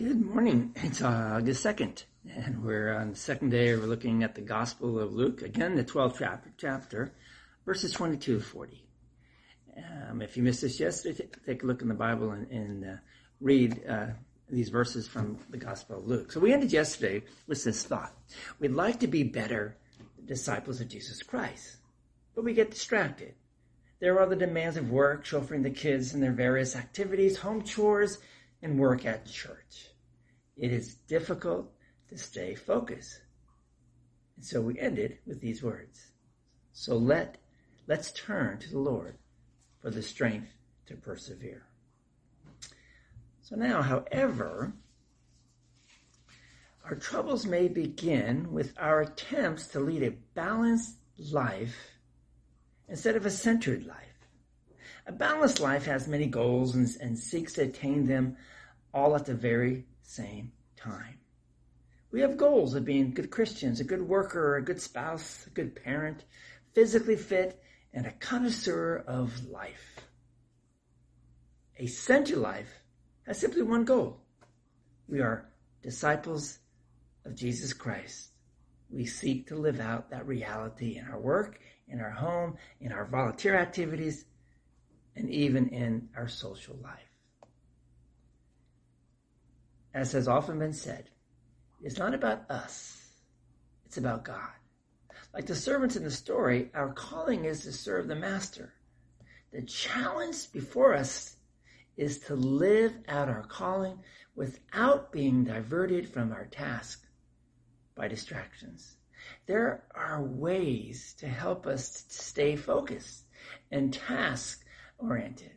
Good morning. It's August 2nd, and we're on the second day. We're looking at the Gospel of Luke, again, the 12th chapter, chapter verses 22 to 40. Um, if you missed this yesterday, take a look in the Bible and, and uh, read uh, these verses from the Gospel of Luke. So we ended yesterday with this thought. We'd like to be better disciples of Jesus Christ, but we get distracted. There are all the demands of work, chauffeuring the kids and their various activities, home chores, and work at church it is difficult to stay focused. And so we ended with these words. So let, let's turn to the Lord for the strength to persevere. So now, however, our troubles may begin with our attempts to lead a balanced life instead of a centered life. A balanced life has many goals and, and seeks to attain them all at the very same time. We have goals of being good Christians, a good worker, a good spouse, a good parent, physically fit, and a connoisseur of life. A center life has simply one goal. We are disciples of Jesus Christ. We seek to live out that reality in our work, in our home, in our volunteer activities, and even in our social life as has often been said, it's not about us, it's about God. Like the servants in the story, our calling is to serve the Master. The challenge before us is to live out our calling without being diverted from our task by distractions. There are ways to help us stay focused and task oriented.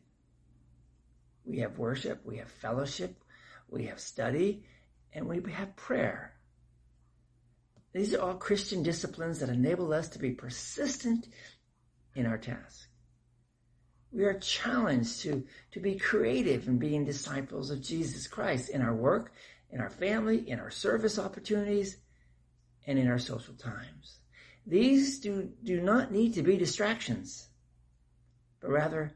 We have worship, we have fellowship, we have study, and we have prayer. These are all Christian disciplines that enable us to be persistent in our task. We are challenged to, to be creative in being disciples of Jesus Christ in our work, in our family, in our service opportunities, and in our social times. These do, do not need to be distractions, but rather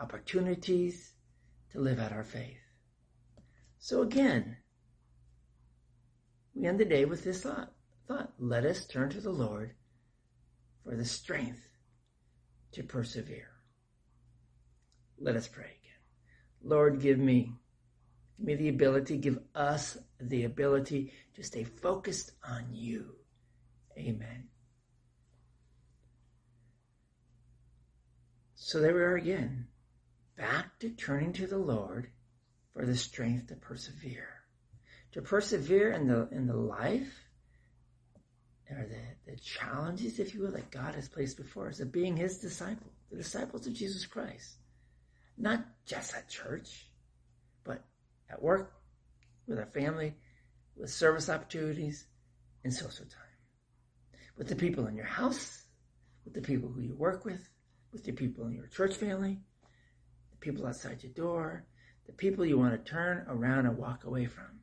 opportunities to live out our faith. So again, we end the day with this thought. Thought, let us turn to the Lord for the strength to persevere. Let us pray again. Lord, give me, give me the ability, give us the ability to stay focused on you. Amen. So there we are again, back to turning to the Lord for the strength to persevere. To persevere in the in the life or the, the challenges, if you will, that God has placed before us of being his disciple, the disciples of Jesus Christ. Not just at church, but at work, with our family, with service opportunities, and social time. With the people in your house, with the people who you work with, with the people in your church family, the people outside your door, the people you want to turn around and walk away from.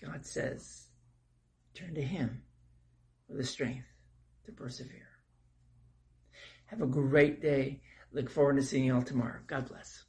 God says, turn to Him for the strength to persevere. Have a great day. Look forward to seeing you all tomorrow. God bless.